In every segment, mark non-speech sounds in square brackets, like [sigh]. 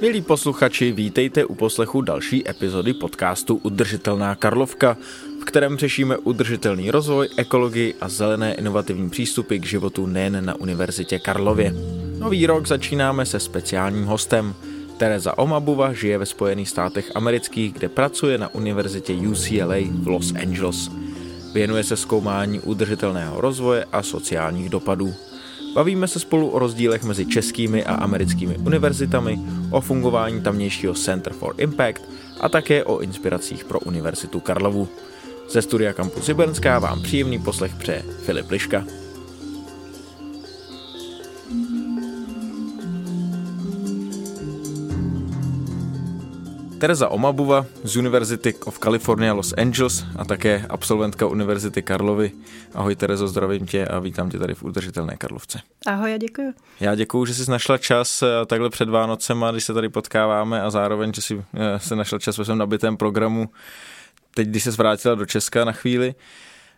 Milí posluchači, vítejte u poslechu další epizody podcastu Udržitelná Karlovka, v kterém řešíme udržitelný rozvoj, ekologii a zelené inovativní přístupy k životu nejen na Univerzitě Karlově. Nový rok začínáme se speciálním hostem. Teresa Omabuva žije ve Spojených státech amerických, kde pracuje na univerzitě UCLA v Los Angeles. Věnuje se zkoumání udržitelného rozvoje a sociálních dopadů. Bavíme se spolu o rozdílech mezi českými a americkými univerzitami, o fungování tamnějšího Center for Impact a také o inspiracích pro Univerzitu Karlovu. Ze studia Campus Jibernská vám příjemný poslech přeje Filip Liška. Teresa Omabuva z University of California Los Angeles a také absolventka Univerzity Karlovy. Ahoj Terezo, zdravím tě a vítám tě tady v Udržitelné Karlovce. Ahoj a děkuji. Já děkuji, že jsi našla čas eh, takhle před Vánocema, když se tady potkáváme a zároveň, že jsi eh, se našla čas ve svém nabitém programu, teď když se vrátila do Česka na chvíli.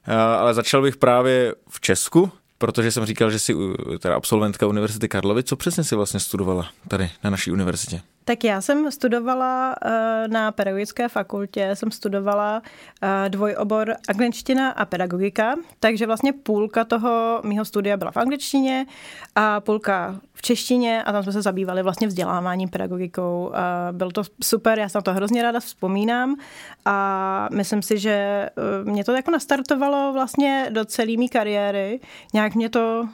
Eh, ale začal bych právě v Česku, protože jsem říkal, že jsi teda absolventka Univerzity Karlovy. Co přesně si vlastně studovala tady na naší univerzitě? Tak já jsem studovala eh, na pedagogické fakultě, jsem studovala eh, dvojobor angličtina a pedagogika, takže vlastně půlka toho mého studia byla v angličtině a půlka v češtině a tam jsme se zabývali vlastně vzděláváním pedagogikou. Byl to super, já se na to hrozně ráda vzpomínám a myslím si, že eh, mě to jako nastartovalo vlastně do celé mé kariéry. Nějak mě to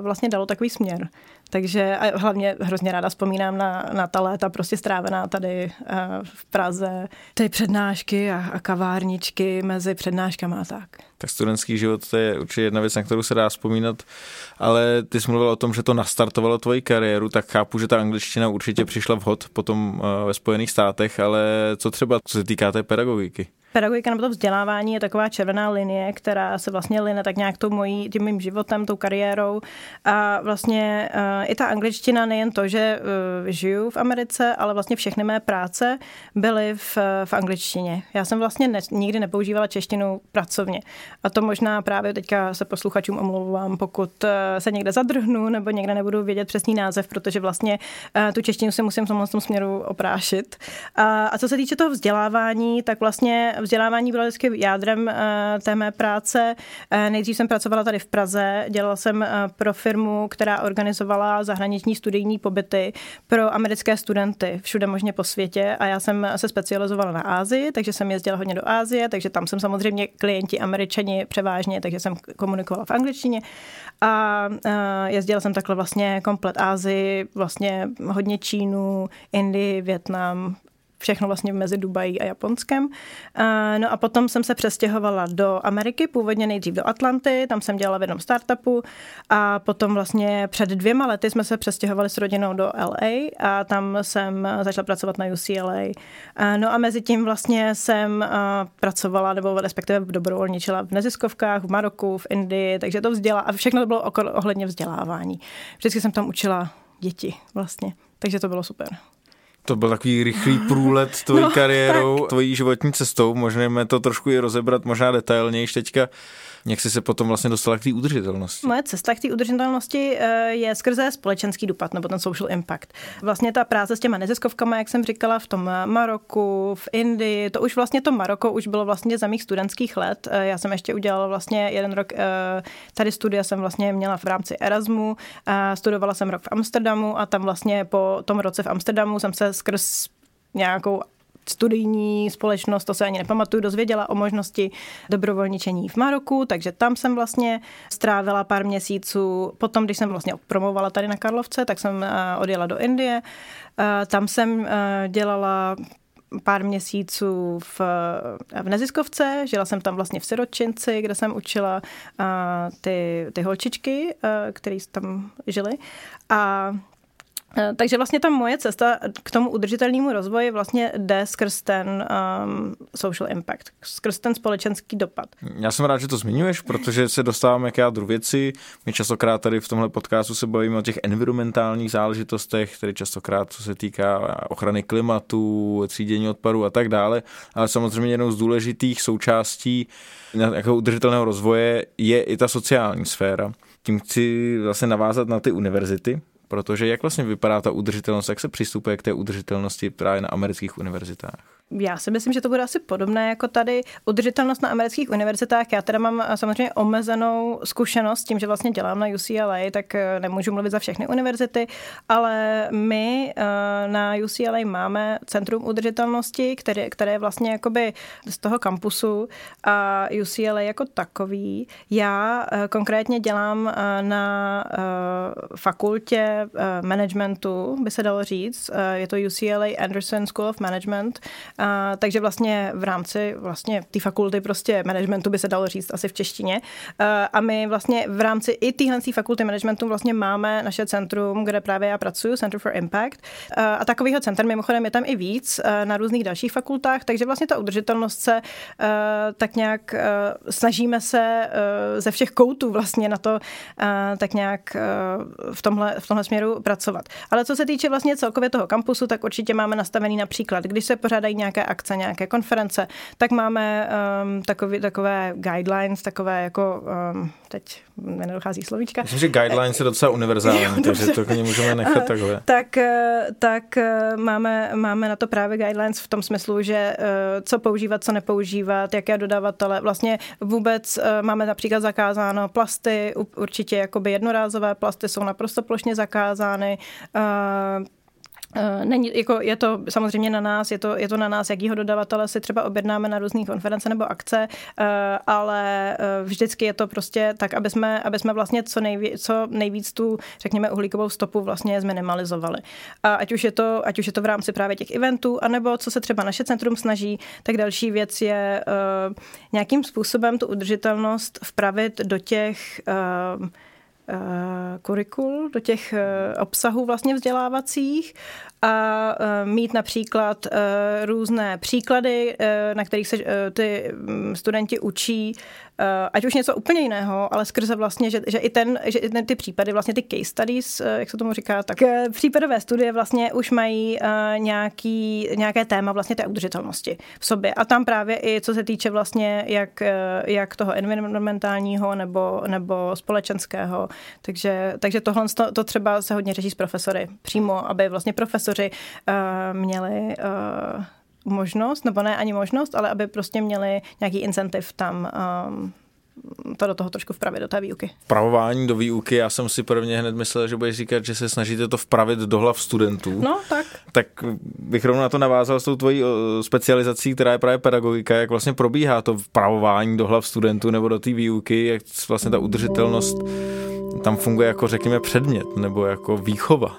vlastně dalo takový směr. Takže a hlavně hrozně ráda vzpomínám na, na ta léta prostě strávená tady uh, v Praze. Ty přednášky a, a kavárničky mezi přednáškama a tak. Tak studentský život to je určitě jedna věc, na kterou se dá vzpomínat, ale ty jsi mluvil o tom, že to nastartovalo tvoji kariéru, tak chápu, že ta angličtina určitě přišla vhod potom uh, ve Spojených státech, ale co třeba, co se týká té pedagogiky? Pedagogika nebo to vzdělávání je taková červená linie, která se vlastně line tak nějak tou mojí, tím mým životem, tou kariérou. A vlastně uh, i ta angličtina, nejen to, že uh, žiju v Americe, ale vlastně všechny mé práce byly v, v angličtině. Já jsem vlastně ne, nikdy nepoužívala češtinu pracovně. A to možná právě teďka se posluchačům omlouvám, pokud uh, se někde zadrhnu nebo někde nebudu vědět přesný název, protože vlastně uh, tu češtinu si musím v tom směru oprášit. A, a co se týče toho vzdělávání, tak vlastně vzdělávání bylo vždycky jádrem eh, té mé práce. Eh, nejdřív jsem pracovala tady v Praze, dělala jsem eh, pro firmu, která organizovala zahraniční studijní pobyty pro americké studenty všude možně po světě a já jsem se specializovala na Ázii, takže jsem jezdila hodně do Ázie, takže tam jsem samozřejmě klienti američani převážně, takže jsem komunikovala v angličtině a jezdila jsem takhle vlastně komplet Ázii, vlastně hodně Čínu, Indii, Větnam, všechno vlastně mezi Dubají a Japonskem. No a potom jsem se přestěhovala do Ameriky, původně nejdřív do Atlanty, tam jsem dělala v jednom startupu a potom vlastně před dvěma lety jsme se přestěhovali s rodinou do LA a tam jsem začala pracovat na UCLA. No a mezi tím vlastně jsem pracovala, nebo respektive dobrovolničila v neziskovkách, v Maroku, v Indii, takže to vzdělá a všechno to bylo ohledně vzdělávání. Vždycky jsem tam učila děti vlastně, takže to bylo super. To byl takový rychlý [laughs] průlet tvojí no, kariérou, tak. tvojí životní cestou. Můžeme to trošku i rozebrat možná detailněji teďka. Jak jsi se potom vlastně dostala k té udržitelnosti? Moje cesta k té udržitelnosti eh, je skrze společenský dopad nebo ten social impact. Vlastně ta práce s těma neziskovkama, jak jsem říkala, v tom Maroku, v Indii, to už vlastně to Maroko už bylo vlastně za mých studentských let. Eh, já jsem ještě udělala vlastně jeden rok, eh, tady studia jsem vlastně měla v rámci Erasmu, studovala jsem rok v Amsterdamu a tam vlastně po tom roce v Amsterdamu jsem se skrz nějakou studijní společnost, to se ani nepamatuju, dozvěděla o možnosti dobrovolničení v Maroku, takže tam jsem vlastně strávila pár měsíců. Potom, když jsem vlastně promovala tady na Karlovce, tak jsem eh, odjela do Indie. Eh, tam jsem eh, dělala pár měsíců v, v neziskovce, žila jsem tam vlastně v Siročinci, kde jsem učila uh, ty, ty holčičky, uh, které tam žily. A takže vlastně ta moje cesta k tomu udržitelnému rozvoji vlastně jde skrz ten um, social impact, skrz ten společenský dopad. Já jsem rád, že to zmiňuješ, protože se dostáváme k jádru věci. My častokrát tady v tomhle podcastu se bavíme o těch environmentálních záležitostech, které častokrát co se týká ochrany klimatu, třídění odpadu a tak dále. Ale samozřejmě jednou z důležitých součástí jako udržitelného rozvoje je i ta sociální sféra. Tím chci zase navázat na ty univerzity, Protože jak vlastně vypadá ta udržitelnost, jak se přistupuje k té udržitelnosti právě na amerických univerzitách? Já si myslím, že to bude asi podobné jako tady. Udržitelnost na amerických univerzitách, já teda mám eh, samozřejmě omezenou zkušenost tím, že vlastně dělám na UCLA, tak eh, nemůžu mluvit za všechny univerzity, ale my eh, na UCLA máme Centrum udržitelnosti, které, které je vlastně jakoby z toho kampusu a UCLA jako takový. Já konkrétně dělám na fakultě managementu, by se dalo říct. Je to UCLA Anderson School of Management a, takže vlastně v rámci vlastně té fakulty prostě managementu by se dalo říct asi v češtině. A, a my vlastně v rámci i téhle fakulty managementu vlastně máme naše centrum, kde právě já pracuji, Center for Impact. A, a takovýho center mimochodem je tam i víc na různých dalších fakultách, takže vlastně ta udržitelnost se tak nějak snažíme se ze všech koutů vlastně na to tak nějak v tomhle, v tomhle směru pracovat. Ale co se týče vlastně celkově toho kampusu, tak určitě máme nastavený například, když se pořádají nějaké akce, nějaké konference, tak máme um, takový, takové guidelines, takové jako, um, teď mi nedochází slovíčka. Myslím, že guidelines je docela univerzální, takže to k můžeme nechat takhle. Tak, eh, tak eh, máme, máme na to právě guidelines v tom smyslu, že eh, co používat, co nepoužívat, jaké dodavatele. Vlastně vůbec máme například zakázáno plasty, určitě jakoby jednorázové plasty jsou naprosto plošně zakázány. Eh, není, jako je to samozřejmě na nás, je to, je to na nás, jakýho dodavatele si třeba objednáme na různých konference nebo akce, eh, ale eh, vždycky je to prostě tak, aby jsme, aby jsme vlastně co, nejví, co nejvíc tu, řekněme, uhlíkovou stopu vlastně zminimalizovali. A ať už, je to, ať už je to v rámci právě těch eventů, anebo co se třeba naše centrum snaží, tak další věc je nějakým způsobem tu udržitelnost vpravit do těch kurikul, do těch obsahů vlastně vzdělávacích a e, mít například e, různé příklady, e, na kterých se ty studenti učí, ať už něco úplně jiného, ale skrze vlastně, že, že i ten, že i ten, ty případy, vlastně ty case studies, jak se tomu říká, tak případové studie vlastně už mají nějaký, nějaké téma vlastně té udržitelnosti v sobě. A tam právě i co se týče vlastně jak, jak toho environmentálního nebo, nebo společenského. Takže, takže tohle to, to třeba se hodně řeší s profesory přímo, aby vlastně profesor profesoři uh, měli uh, možnost, nebo ne ani možnost, ale aby prostě měli nějaký incentiv tam um, to do toho trošku vpravit, do té výuky. Vpravování do výuky, já jsem si prvně hned myslel, že budeš říkat, že se snažíte to vpravit do hlav studentů. No, tak. Tak bych rovnou na to navázal s tou tvojí specializací, která je právě pedagogika, jak vlastně probíhá to vpravování do hlav studentů nebo do té výuky, jak vlastně ta udržitelnost tam funguje jako řekněme předmět nebo jako výchova.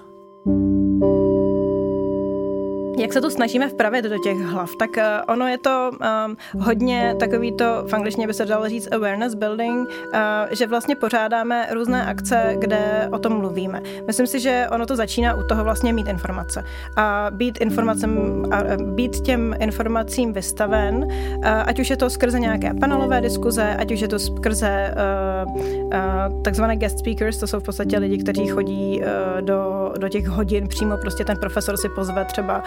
Jak se to snažíme vpravit do těch hlav, tak uh, ono je to um, hodně takový to, v angličtině by se dalo říct awareness building, uh, že vlastně pořádáme různé akce, kde o tom mluvíme. Myslím si, že ono to začíná u toho vlastně mít informace. A být informacem, a být těm informacím vystaven, uh, ať už je to skrze nějaké panelové diskuze, ať už je to skrze uh, uh, takzvané guest speakers, to jsou v podstatě lidi, kteří chodí uh, do, do těch hodin, přímo prostě ten profesor si pozve třeba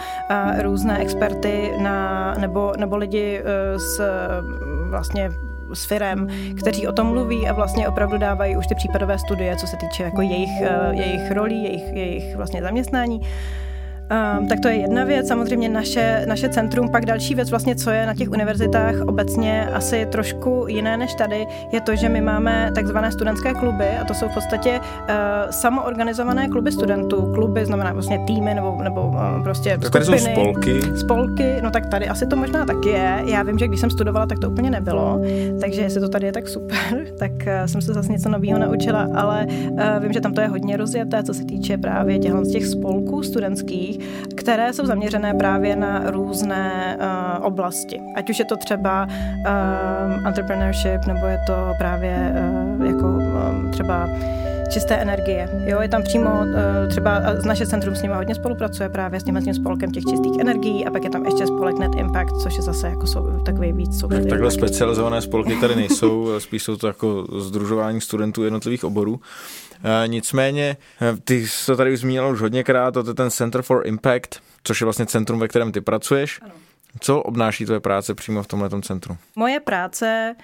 různé experty na, nebo, nebo lidi s e, vlastně s firem, kteří o tom mluví a vlastně opravdu dávají už ty případové studie, co se týče jako jejich, e, jejich rolí, jejich, jejich vlastně zaměstnání. Um, tak to je jedna věc, samozřejmě naše, naše centrum. Pak další věc, vlastně, co je na těch univerzitách obecně asi trošku jiné než tady, je to, že my máme takzvané studentské kluby a to jsou v podstatě uh, samoorganizované kluby studentů. Kluby znamená vlastně týmy nebo, nebo uh, prostě tak tady skupiny. jsou spolky. Spolky, no tak tady asi to možná taky je. Já vím, že když jsem studovala, tak to úplně nebylo, takže jestli to tady je tak super, [laughs] tak uh, jsem se zase něco nového naučila, ale uh, vím, že tam to je hodně rozjeté, co se týče právě těch spolků studentských které jsou zaměřené právě na různé uh, oblasti. Ať už je to třeba uh, entrepreneurship, nebo je to právě uh, jako um, třeba čisté energie. Jo, je tam přímo třeba z naše centrum s nimi hodně spolupracuje právě s tím spolkem těch čistých energií a pak je tam ještě spolek Net Impact, což je zase jako jsou, takový víc social Takhle impact. specializované [laughs] spolky tady nejsou, spíš jsou to jako združování studentů jednotlivých oborů. Eh, nicméně, eh, ty jsi to tady už zmínil už hodněkrát, to je ten Center for Impact, což je vlastně centrum, ve kterém ty pracuješ. Ano. Co obnáší tvoje práce přímo v tomhle centru? Moje práce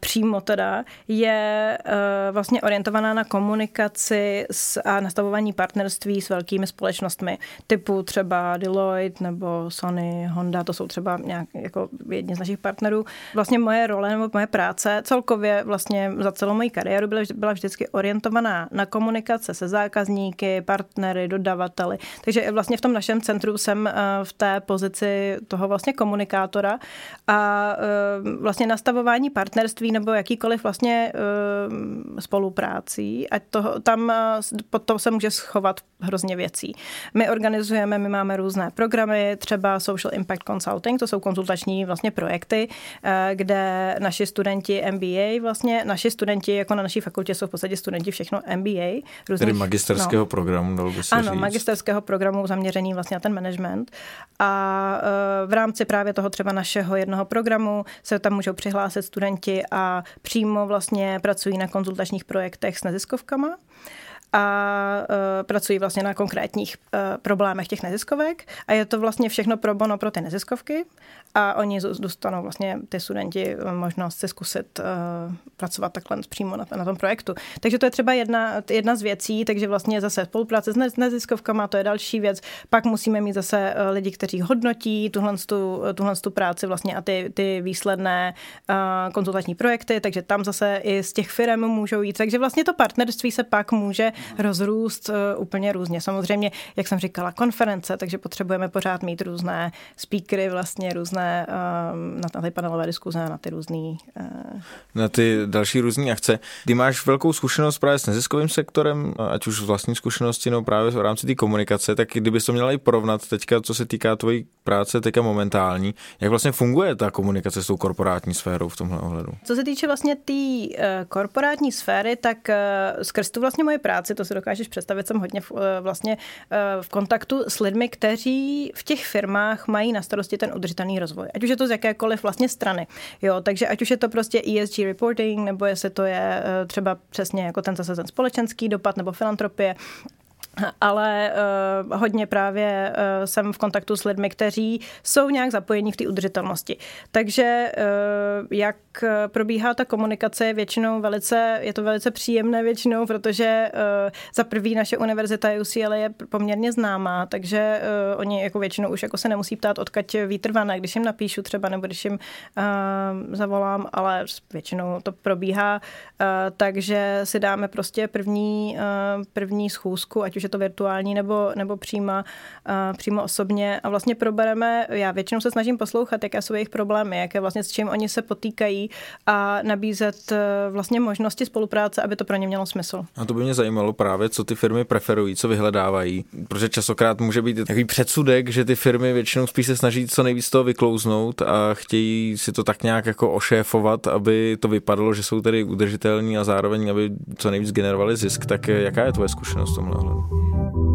přímo teda, je vlastně orientovaná na komunikaci a nastavování partnerství s velkými společnostmi, typu třeba Deloitte nebo Sony, Honda, to jsou třeba nějak jako jedni z našich partnerů. Vlastně moje role nebo moje práce celkově vlastně za celou moji kariéru byla, byla vždycky orientovaná na komunikace se zákazníky, partnery, dodavateli. Takže vlastně v tom našem centru jsem v té pozici toho vlastně komunikátora a vlastně nastavování partnerství nebo jakýkoliv vlastně spoluprácí, ať to, tam pod to se může schovat hrozně věcí. My organizujeme, my máme různé programy, třeba Social Impact Consulting, to jsou konzultační vlastně projekty, eh, kde naši studenti MBA, vlastně naši studenti jako na naší fakultě jsou v podstatě studenti všechno MBA. Různých, Tedy magisterského no, programu, dalo by se Ano, říct. magisterského programu zaměřený vlastně na ten management. A eh, v rámci právě toho třeba našeho jednoho programu se tam můžou přihlásit studenti a přímo vlastně pracují na konzultačních projektech s neziskovkama a uh, pracují vlastně na konkrétních uh, problémech těch neziskovek a je to vlastně všechno pro bono pro ty neziskovky a oni dostanou vlastně ty studenti možnost si zkusit pracovat takhle přímo na, na tom projektu. Takže to je třeba jedna, jedna z věcí, takže vlastně zase spolupráce s neziskovkama, to je další věc. Pak musíme mít zase lidi, kteří hodnotí tuhle, tu, tuhle tu práci vlastně a ty, ty výsledné konzultační projekty, takže tam zase i z těch firm můžou jít. Takže vlastně to partnerství se pak může rozrůst uh, úplně různě. Samozřejmě, jak jsem říkala, konference, takže potřebujeme pořád mít různé speakery, vlastně různé uh, na, na ty panelové diskuze, na ty různé... Uh... Na ty další různé akce. Ty máš velkou zkušenost právě s neziskovým sektorem, ať už vlastní zkušenosti, nebo právě v rámci té komunikace, tak kdyby to měla i porovnat teďka, co se týká tvojí práce teďka momentální, jak vlastně funguje ta komunikace s tou korporátní sférou v tomhle ohledu? Co se týče vlastně té tý, uh, korporátní sféry, tak skrz tu vlastně moje práci, to si dokážeš představit, jsem hodně v, eh, vlastně eh, v kontaktu s lidmi, kteří v těch firmách mají na starosti ten udržitelný rozvoj. Ať už je to z jakékoliv vlastně strany. Jo, takže ať už je to prostě ESG reporting, nebo jestli to je eh, třeba přesně jako ten zase ten společenský dopad nebo filantropie, ale uh, hodně právě uh, jsem v kontaktu s lidmi, kteří jsou nějak zapojení v té udržitelnosti. Takže uh, jak probíhá ta komunikace, je většinou velice, je to velice příjemné většinou, protože uh, za prvý naše univerzita UCLA je poměrně známá, takže uh, oni jako většinou už jako se nemusí ptát, odkaď výtrvané, když jim napíšu třeba, nebo když jim uh, zavolám, ale většinou to probíhá, uh, takže si dáme prostě první, uh, první schůzku, ať už je to virtuální nebo, nebo přímo, přímo osobně a vlastně probereme, já většinou se snažím poslouchat, jaké jsou jejich problémy, jaké vlastně s čím oni se potýkají a nabízet uh, vlastně možnosti spolupráce, aby to pro ně mělo smysl. A to by mě zajímalo právě, co ty firmy preferují, co vyhledávají, protože časokrát může být takový předsudek, že ty firmy většinou spíš se snaží co nejvíc toho vyklouznout a chtějí si to tak nějak jako ošéfovat, aby to vypadalo, že jsou tedy udržitelní a zároveň, aby co nejvíc generovali zisk. Tak jaká je tvoje zkušenost v tomhle ohledu? Thank you.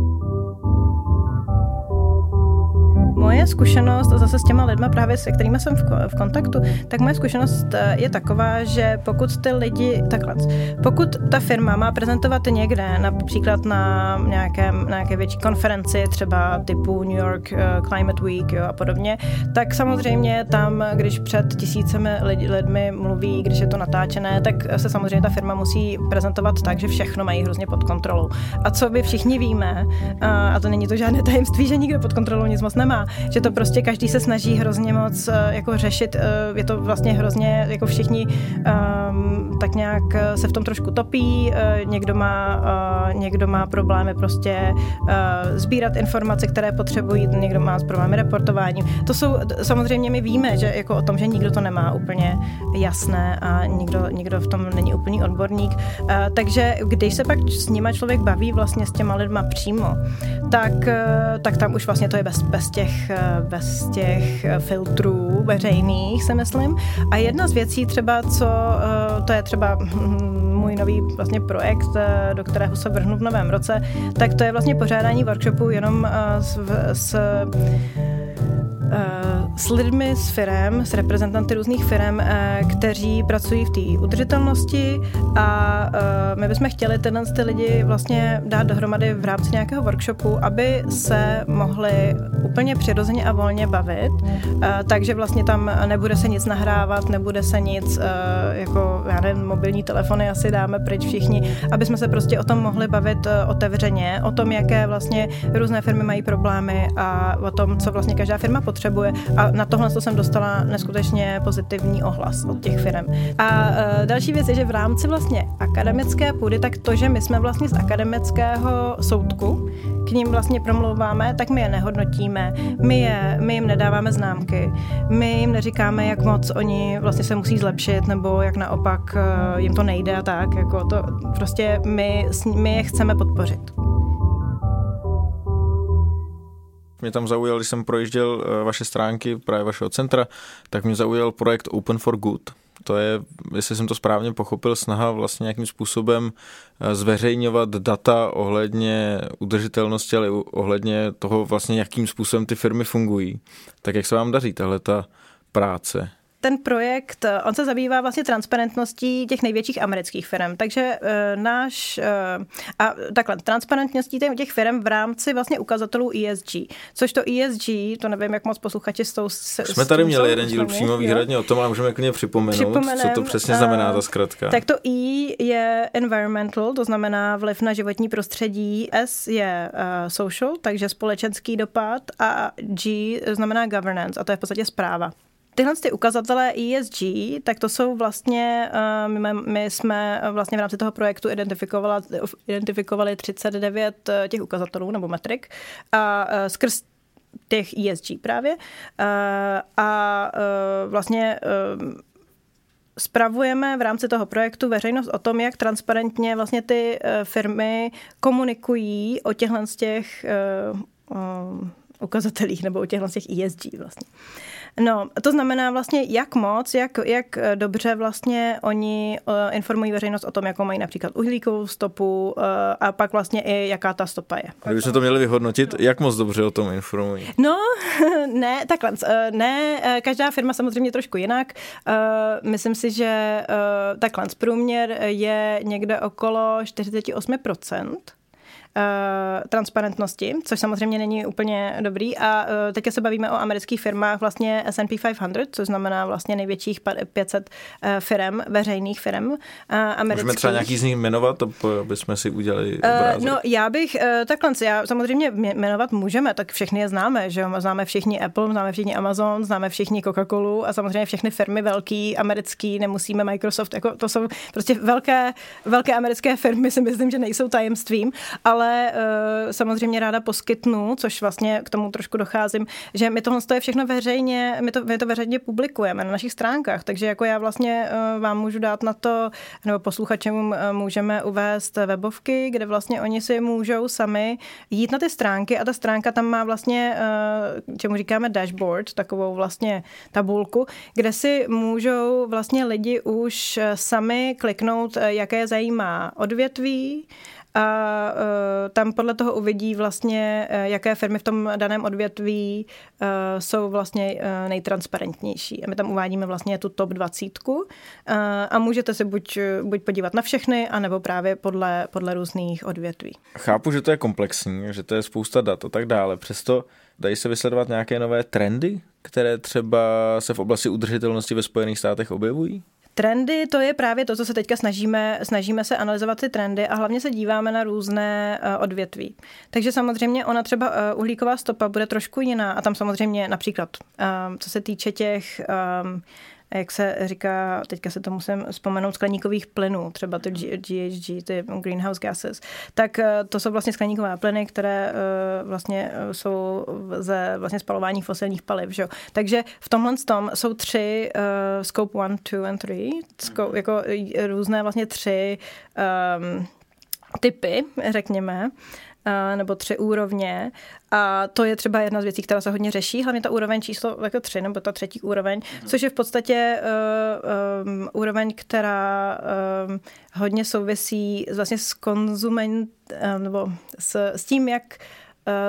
Moje zkušenost zase s těma lidma právě, se kterými jsem v, v kontaktu, tak moje zkušenost eh, je taková, že pokud ty lidi, takhle, pokud ta firma má prezentovat někde, například na nějakém, na nějaké větší konferenci, třeba typu New York uh, Climate Week jo, a podobně, tak samozřejmě tam, když před tisícemi lidi, lidmi mluví, když je to natáčené, tak se samozřejmě ta firma musí prezentovat tak, že všechno mají hrozně pod kontrolou. A co by všichni víme, a to není to žádné tajemství, že nikdo pod kontrolou nic moc nemá, že to prostě každý se snaží hrozně moc eh, jako řešit, eh, je to vlastně hrozně, jako všichni um, tak nějak eh, se v tom trošku topí, někdo má, někdo má problémy prostě sbírat informace, které potřebují, někdo má s problémy reportováním. To jsou, samozřejmě my víme, že jako o tom, že nikdo to nemá úplně jasné a nikdo, nikdo v tom není úplný odborník. Takže když se pak s nima člověk baví vlastně s těma lidma přímo, tak, tak tam už vlastně to je bez, bez těch bez těch eh, filtrů veřejných, se myslím. A jedna z věcí třeba, co eh, to je třeba hm, můj nový vlastně projekt, do kterého se vrhnu v novém roce, tak to je vlastně pořádání workshopu jenom s, s s lidmi z firem, s reprezentanty různých firm, kteří pracují v té udržitelnosti a my bychom chtěli tyhle ty lidi vlastně dát dohromady v rámci nějakého workshopu, aby se mohli úplně přirozeně a volně bavit, takže vlastně tam nebude se nic nahrávat, nebude se nic, jako já nevím, mobilní telefony asi dáme pryč všichni, aby jsme se prostě o tom mohli bavit otevřeně, o tom, jaké vlastně různé firmy mají problémy a o tom, co vlastně každá firma potřebuje. A na tohle jsem dostala neskutečně pozitivní ohlas od těch firm. A uh, další věc je, že v rámci vlastně akademické půdy, tak to, že my jsme vlastně z akademického soudku, k ním vlastně promlouváme, tak my je nehodnotíme, my, je, my jim nedáváme známky, my jim neříkáme, jak moc oni vlastně se musí zlepšit, nebo jak naopak uh, jim to nejde a tak, jako to prostě my, my je chceme podpořit. Mě tam zaujal, když jsem projížděl eh, vaše stránky právě vašeho centra, tak mě zaujal projekt Open for Good. To je, jestli jsem to správně pochopil, snaha vlastně nějakým způsobem eh, zveřejňovat data ohledně udržitelnosti, ale ohledně toho vlastně, jakým způsobem ty firmy fungují. Tak jak se vám daří tahle ta práce? Ten projekt, eh, on se zabývá vlastně transparentností těch největších amerických firm. Takže uh, náš, uh, a takhle, transparentností těch firm v rámci vlastně ukazatelů ESG. Což to ESG, to nevím, jak moc posluchači s tou... S, Jsme tady měli jeden díl přímo výhradně o tom, ale můžeme klidně připomenout, co to přesně znamená ta zkratka. Tak to E je environmental, to znamená vliv na životní prostředí. S je uh, social, takže společenský dopad a G znamená governance a to je v podstatě zpráva. Tyhle ty ukazatele ESG, tak to jsou vlastně, eh, my, jsme vlastně v rámci toho projektu identifikovali, identifikovali 39 eh, těch ukazatelů nebo metrik a eh, skrz těch ESG právě. A vlastně spravujeme v rámci toho projektu veřejnost o tom, jak transparentně vlastně ty firmy komunikují o těchhle z těch ukazatelích nebo o těchhle z těch ESG vlastně. No, to znamená vlastně, jak moc, jak, jak dobře vlastně oni uh, informují veřejnost o tom, jakou mají například uhlíkovou stopu uh, a pak vlastně i jaká ta stopa je. A kdybychom to měli vyhodnotit, jak moc dobře o tom informují? No, [laughs] ne, takhle, ne, každá firma samozřejmě trošku jinak. Myslím si, že takhle, průměr je někde okolo 48%. Eh, transparentnosti, což samozřejmě není úplně dobrý. A uh, teď se bavíme o amerických firmách, vlastně S&P 500, což znamená vlastně největších 500 uh, firm, veřejných firm. Uh, Můžeme třeba nějaký z nich jmenovat, aby jsme si udělali obrázek. Uh, no já bych, uh, takhle, já samozřejmě jmenovat můžeme, tak všechny je známe, že jo? Známe všichni Apple, známe všichni Amazon, známe všichni Coca-Colu a samozřejmě všechny firmy velký, americký, nemusíme Microsoft, jako to jsou prostě velké, velké americké firmy, si myslím, že nejsou tajemstvím, ale ale uh, samozřejmě ráda poskytnu, což vlastně k tomu trošku docházím, že my tohle je všechno veřejně, my to, my to veřejně publikujeme na našich stránkách, takže jako já vlastně uh, vám můžu dát na to, nebo posluchačům uh, můžeme uvést webovky, kde vlastně oni si můžou sami jít na ty stránky a ta stránka tam má vlastně, čemu říkáme dashboard, takovou vlastně tabulku, kde si můžou vlastně lidi už sami kliknout, jaké zajímá odvětví, a uh, tam podle toho uvidí vlastně, uh, jaké firmy v tom daném odvětví uh, jsou vlastně nejtransparentnější. A my tam uvádíme vlastně tu top 20 uh, a můžete se buď, buď podívat na všechny, anebo právě podle, podle různých odvětví. Chápu, že to je komplexní, že to je spousta dat a tak dále. Přesto dají se vysledovat nějaké nové trendy, které třeba se v oblasti udržitelnosti ve Spojených státech objevují? Trendy, to je právě to, co se teďka snažíme, snažíme se analyzovat ty trendy a hlavně se díváme na různé uh, odvětví. Takže samozřejmě ona třeba uh, uhlíková stopa bude trošku jiná a tam samozřejmě například, um, co se týče těch jak se říká, teďka se to musím vzpomenout, skleníkových plynů, třeba ty GHG, ty greenhouse gases, tak eh, to jsou vlastně skleníkové plyny, které eh, vlastně eh, jsou ze vlastně spalování fosilních paliv. Že? Takže v tomhle tom jsou tři uh, scope 1, 2 and 3, scope, jako různé vlastně tři um, typy, řekněme nebo tři úrovně. A to je třeba jedna z věcí, která se hodně řeší, hlavně ta úroveň číslo jako tři, nebo ta třetí úroveň, mm-hmm. což je v podstatě uh, um, úroveň, která um, hodně souvisí vlastně s konzument, uh, nebo s, s tím, jak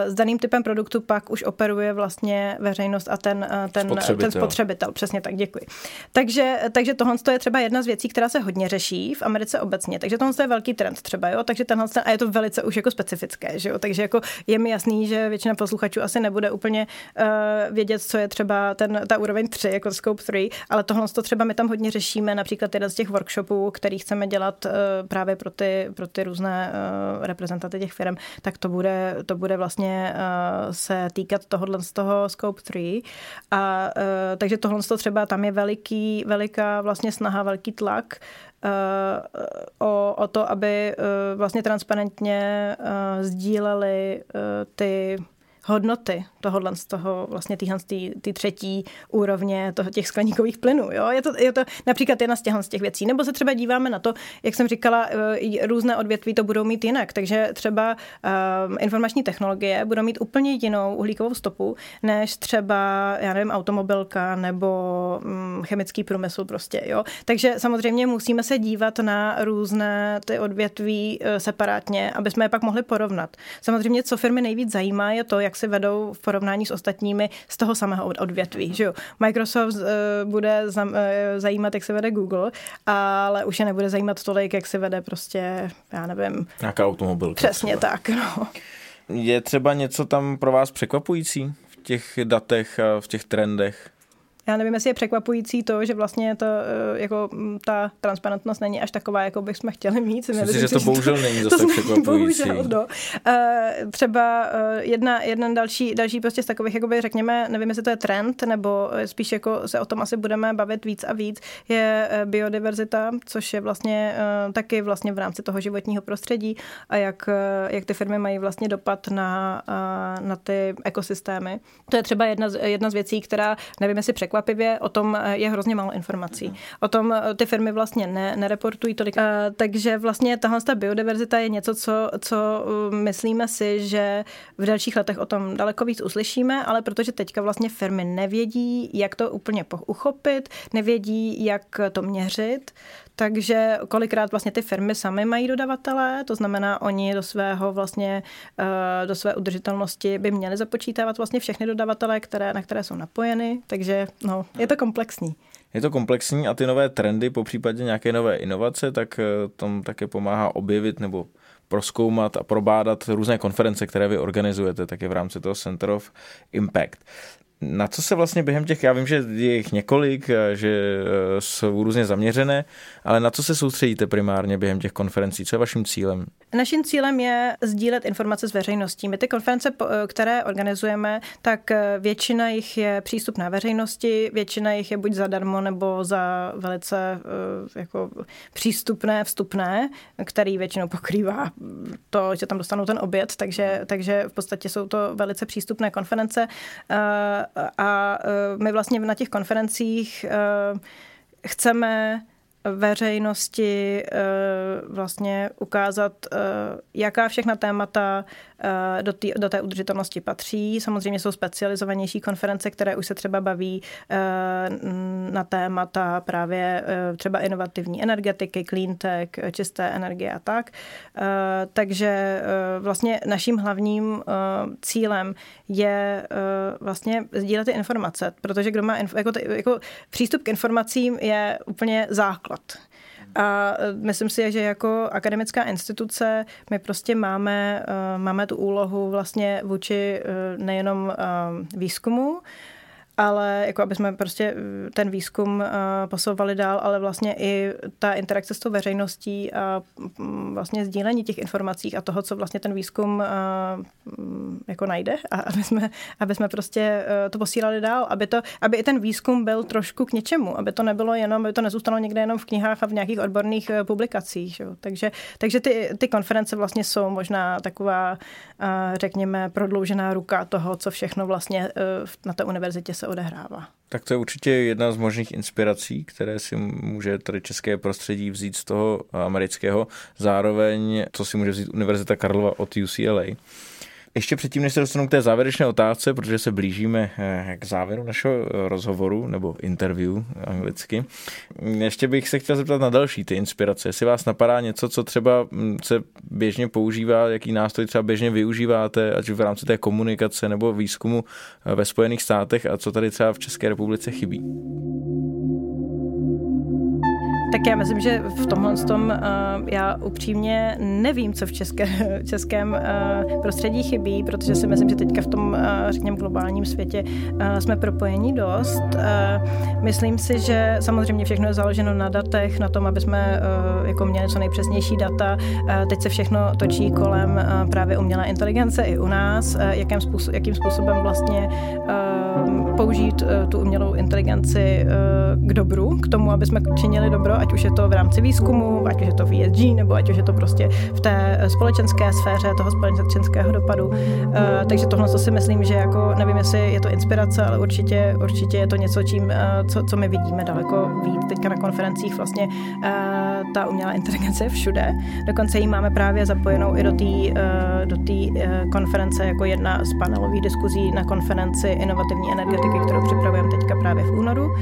s daným typem produktu pak už operuje vlastně veřejnost a ten, ten, spotřebitel. ten spotřebitel. Přesně tak, děkuji. Takže, takže tohle je třeba jedna z věcí, která se hodně řeší v Americe obecně. Takže tohle je velký trend třeba, jo. Takže tenhle, a je to velice už jako specifické, že jo. Takže jako je mi jasný, že většina posluchačů asi nebude úplně uh, vědět, co je třeba ten, ta úroveň 3, jako scope 3, ale tohle to třeba my tam hodně řešíme, například jeden z těch workshopů, který chceme dělat uh, právě pro ty, pro ty různé uh, reprezentanty těch firm, tak to bude, to bude vlastně uh, se týkat tohohle z toho scope 3. A uh, takže tohle to třeba tam je veliký, veliká vlastně snaha, velký tlak o, o to, aby vlastně transparentně sdíleli ty hodnoty tohohle z toho vlastně týhle ty, ty třetí úrovně toho těch skleníkových plynů. Jo? Je, to, je to například jedna z těch, z těch věcí. Nebo se třeba díváme na to, jak jsem říkala, eh, různé odvětví to budou mít jinak. Takže třeba um, informační technologie budou mít úplně jinou uhlíkovou stopu, než třeba, já nevím, automobilka nebo um, chemický průmysl prostě. Jo? Takže samozřejmě musíme se dívat na různé ty odvětví uh, separátně, aby jsme je pak mohli porovnat. Samozřejmě, co firmy nejvíc zajímá, je to, jak se vedou v porovnání s ostatními z toho samého odvětví. Že jo? Microsoft uh, bude uh, zajímat, jak se vede Google, ale už je nebude zajímat tolik, jak se vede prostě, já nevím. Nějaká automobilka. Přesně třeba. tak, no. Je třeba něco tam pro vás překvapující v těch datech a v těch trendech? Já nevím, jestli je překvapující to, že vlastně to, eh, jako ta transparentnost není až taková, jako bychom chtěli mít. Myslím si, že to bohužel to, není zase to překvapující. Bohužel, no. Třeba eh, jedna, jeden další, další prostě z takových, jakoby řekněme, nevím, jestli to je trend, nebo spíš jako se o tom asi budeme bavit víc a víc, je biodiverzita, což je vlastně taky vlastně v rámci toho životního prostředí a jak, jak ty firmy mají vlastně dopad na, na ty ekosystémy. To je třeba jedna z, jedna z věcí, která, nevím, jestli překvapuje, překvapivě o tom eh, je hrozně málo informací. O tom eh, ty firmy vlastně ne, nereportují tolik. Eh, takže vlastně tahle ta biodiverzita je něco, co, co myslíme si, že v dalších letech o tom daleko víc uslyšíme, ale protože teďka vlastně firmy nevědí, jak to úplně uchopit, nevědí, jak to měřit, takže kolikrát vlastně ty firmy samy mají dodavatele, to znamená, oni do svého vlastně, do své udržitelnosti by měli započítávat vlastně všechny dodavatele, které, na které jsou napojeny, takže no, je to komplexní. Je to komplexní a ty nové trendy, po případě nějaké nové inovace, tak eh, tom také pomáhá objevit nebo proskoumat a probádat různé konference, které vy organizujete, také v rámci toho Center of Impact na co se vlastně během těch, já vím, že je jich několik, že e, jsou různě zaměřené, ale na co se soustředíte primárně během těch konferencí? Co je vaším cílem? Naším cílem je sdílet informace s veřejností. My ty konference, e, které organizujeme, tak většina jich je přístupná veřejnosti, většina jich je buď zadarmo nebo za velice jako přístupné, vstupné, který většinou pokrývá to, že tam dostanou ten oběd, takže, takže v podstatě jsou to velice přístupné konference a e, my vlastně na těch konferencích e, chceme veřejnosti eh, vlastně ukázat, eh, jaká všechna témata eh, do, tý, do té udržitelnosti patří. Samozřejmě jsou specializovanější konference, které už se třeba baví na témata právě třeba inovativní energetiky, clean tech, čisté energie a tak. Takže vlastně naším hlavním cílem je vlastně sdílet ty informace, protože kdo má jako, jako přístup k informacím je úplně základ základ. A e, myslím si, že jako akademická instituce my prostě máme, e, máme tu úlohu vlastně vůči e, nejenom výzkumu, ale jako aby jsme prostě eh, ten výzkum eh, posouvali dál, ale vlastně i ta interakce s tou veřejností a mm, vlastně sdílení těch informací a toho, co vlastně ten výzkum eh, mm, jako najde a [laughs] aby jsme, aby jsme prostě to posílali dál, aby, to, aby i ten výzkum byl trošku k něčemu, aby to nebylo jenom, aby to nezůstalo někde jenom v knihách a v nějakých odborných publikacích. Že? Takže, takže ty, ty konference vlastně jsou možná taková, řekněme, prodloužená ruka toho, co všechno vlastně na té univerzitě se odehrává. Tak to je určitě jedna z možných inspirací, které si může tady české prostředí vzít z toho amerického. Zároveň, co si může vzít Univerzita Karlova od UCLA. Ještě předtím, než se dostanu k té závěrečné otázce, protože se blížíme eh, k závěru našeho eh, rozhovoru nebo interview anglicky, ještě bych se chtěl zeptat na další ty inspirace. Jestli vás napadá něco, co třeba mm, se běžně používá, jaký nástroj třeba běžně využíváte, ať v rámci té komunikace nebo výzkumu eh, ve Spojených státech a co tady třeba v České republice chybí? Tak já myslím, že v tomhle tom uh, já upřímně nevím, co v české, [laughs] českém uh, prostředí chybí, protože si myslím, že teďka v tom, uh, řekněme, globálním světě uh, jsme propojení dost. Uh, myslím si, že samozřejmě všechno je založeno na datech, na tom, aby jsme uh, jako měli co nejpřesnější data. Uh, teď se všechno točí kolem uh, právě umělé inteligence i u nás, uh, jakým, způsob, jakým způsobem vlastně uh, použít uh, tu umělou inteligenci uh, k dobru, k tomu, aby jsme činili dobro ať už je to v rámci výzkumu, ať už je to v ESG, nebo ať už je to prostě v té společenské sféře toho společenského dopadu. Uh, takže tohle to si myslím, že jako, nevím, jestli je to inspirace, ale určitě, určitě je to něco, čím, uh, co, co my vidíme daleko víc teďka na konferencích. Vlastně ta umělá inteligence je všude. Dokonce ji máme právě zapojenou i do té do uh, konference jako jedna z panelových diskuzí na konferenci inovativní energetiky, kterou připravujeme teďka právě v únoru.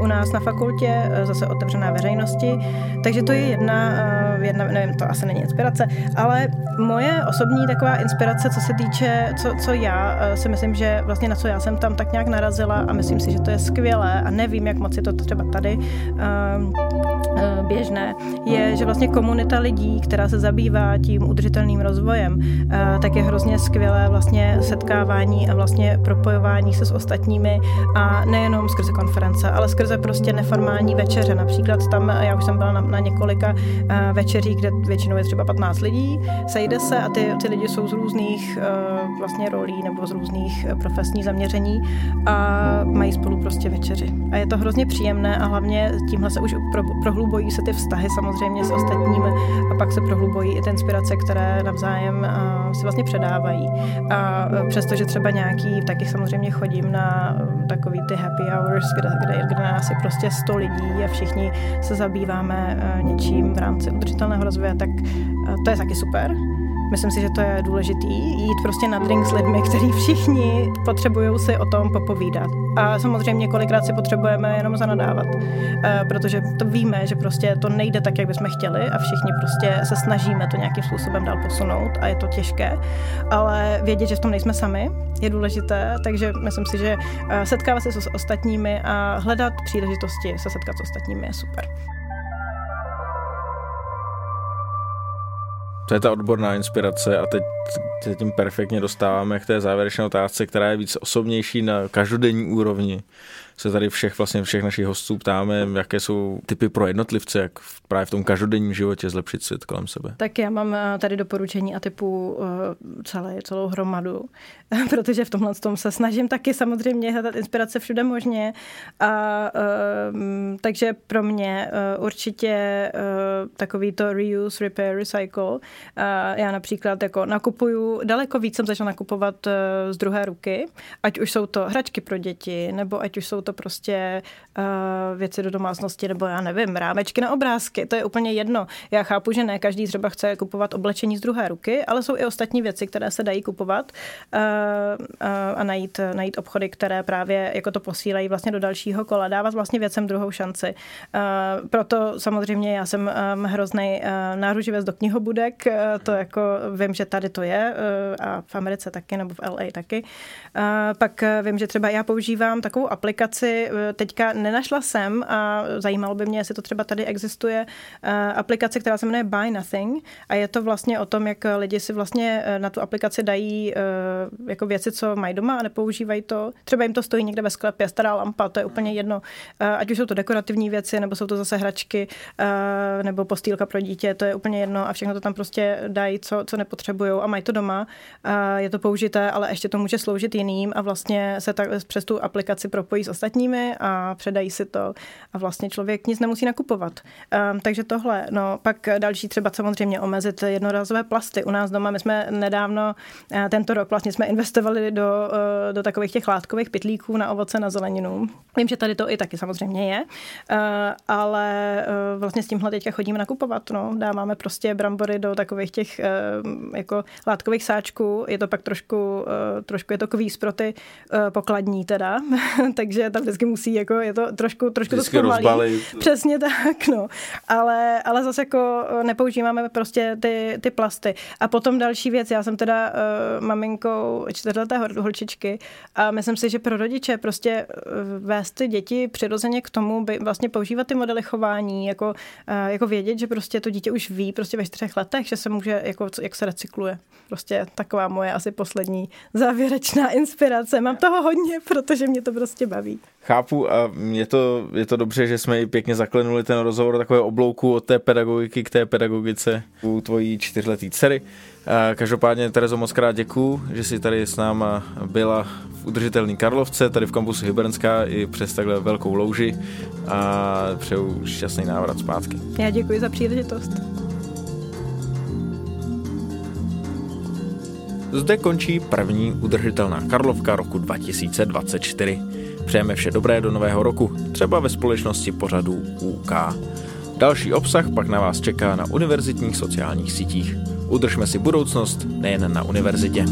U nás na fakultě zase otevřená veřejnost veřejnosti. Takže to je jedna, eh, jedna, nevím, to asi není inspirace, ale moje osobní taková inspirace, co se týče, co, co já eh, si myslím, že vlastně na co já jsem tam tak nějak narazila a myslím si, že to je skvělé a nevím, jak moc je to třeba tady uh, běžné, je, že vlastně komunita lidí, která se zabývá tím udržitelným rozvojem, tak je hrozně skvělé vlastně setkávání a vlastně propojování se s ostatními a nejenom skrze konference, ale skrze prostě neformální večeře. Například tam, já už jsem byla na, na několika uh, večeřích, kde většinou je třeba 15 lidí, sejde se a ty, ty lidi jsou z různých uh, vlastně rolí nebo z různých uh, profesních zaměření a mají spolu prostě večeři. A je to hrozně příjemné a hlavně tímhle se už pro, prohlubují se ty vztahy samozřejmě s ostatními a pak se prohlubují i ty inspirace, které navzájem si vlastně předávají. A přestože třeba nějaký, taky samozřejmě chodím na takový ty happy hours, kde, kde, kde nás je prostě 100 lidí a všichni se zabýváme eh, něčím v rámci udržitelného rozvoje, tak eh, to je taky super. Myslím si, že to je důležitý, jít prostě na drink s lidmi, kteří všichni potřebují si o tom popovídat. A samozřejmě kolikrát si potřebujeme jenom zanadávat, eh, protože to víme, že prostě to nejde tak, jak bychom chtěli a všichni prostě se snažíme to nějakým způsobem dál posunout a je to těžké, ale vědět, že v tom nejsme sami, je důležité, takže myslím si, že setkávat se s ostatními a hledat příležitosti se setkat s ostatními je super. To je ta odborná inspirace a teď se tím perfektně dostáváme k té závěrečné otázce, která je víc osobnější na každodenní úrovni se tady všech vlastně všech našich hostů ptáme, jaké jsou typy pro jednotlivce, jak právě v tom každodenním životě zlepšit svět kolem sebe. Tak já mám eh, tady doporučení a typu uh, celé, celou hromadu, [laughs] protože v tomhle tom se snažím taky samozřejmě hledat inspirace všude možně. A uh, takže pro mě určitě takový to reuse, repair, recycle. Já například jako nakupuju, daleko víc jsem začala nakupovat z druhé ruky, ať už jsou to hračky pro děti, nebo ať už jsou to prostě uh, věci do domácnosti, nebo já nevím, rámečky na obrázky, to je úplně jedno. Já chápu, že ne každý třeba chce kupovat oblečení z druhé ruky, ale jsou i ostatní věci, které se dají kupovat uh, uh, a najít, najít obchody, které právě jako to posílají vlastně do dalšího kola, dávat vlastně věcem druhou šanci. Uh, proto samozřejmě já jsem um, hrozný uh, náruživec do knihobudek, uh, to jako vím, že tady to je uh, a v Americe taky, nebo v LA taky. Uh, pak vím, že třeba já používám takovou aplikaci, aplikaci eh, teďka nenašla jsem a zajímalo by mě, jestli to třeba tady existuje eh, aplikace, která se jmenuje Buy Nothing a je to vlastně o tom, jak lidi si vlastně eh, na tu aplikaci dají jako věci, co mají doma a nepoužívají to. Třeba jim to stojí někde ve sklepě, stará lampa, to je úplně jedno. Ať už jsou to dekorativní věci, nebo jsou to zase hračky, nebo postýlka pro dítě, to je úplně jedno a všechno to tam prostě dají, co, co nepotřebují a mají to doma. Je to použité, ale ještě to může sloužit jiným a vlastně se tak přes tu aplikaci propojí s ostatními a předají si to a vlastně člověk nic nemusí nakupovat. Um, takže tohle. No, pak další třeba samozřejmě omezit jednorazové plasty. U nás doma my jsme nedávno, uh, tento rok vlastně jsme investovali do, uh, do takových těch látkových pytlíků na ovoce, na zeleninu. Vím, že tady to i taky samozřejmě je, uh, ale vlastně s tímhle teďka chodíme nakupovat. No. Dáváme prostě brambory do takových těch jako látkových sáčků, je to pak trošku, trošku je to kvíz pro ty pokladní teda, [laughs] takže tam vždycky musí, jako je to trošku, trošku vždycky to rozbalí. Přesně tak, no. Ale, ale zase jako nepoužíváme prostě ty, ty plasty. A potom další věc, já jsem teda uh, maminkou čtyřletého holčičky a myslím si, že pro rodiče prostě vést ty děti přirozeně k tomu, by vlastně používat ty modely chování, jako, uh, jako vědět, že prostě to dítě už ví prostě ve čtyřech letech, že se může, jako, jak se recykluje. Prostě taková moje asi poslední závěrečná inspirace. Mám toho hodně, protože mě to prostě baví. Chápu a je to, je to dobře, že jsme i pěkně zaklenuli ten rozhovor takové oblouku od té pedagogiky k té pedagogice u tvojí čtyřletý dcery. Každopádně, Terezo, moc krát děkuju, že jsi tady s náma byla v udržitelný Karlovce, tady v kampusu Hybernská i přes takhle velkou louži a přeju šťastný návrat zpátky. Já děkuji za příležitost. Zde končí první udržitelná Karlovka roku 2024. Přejeme vše dobré do nového roku, třeba ve společnosti pořadu UK. Další obsah pak na vás čeká na univerzitních sociálních sítích. Udržme si budoucnost nejen na univerzitě.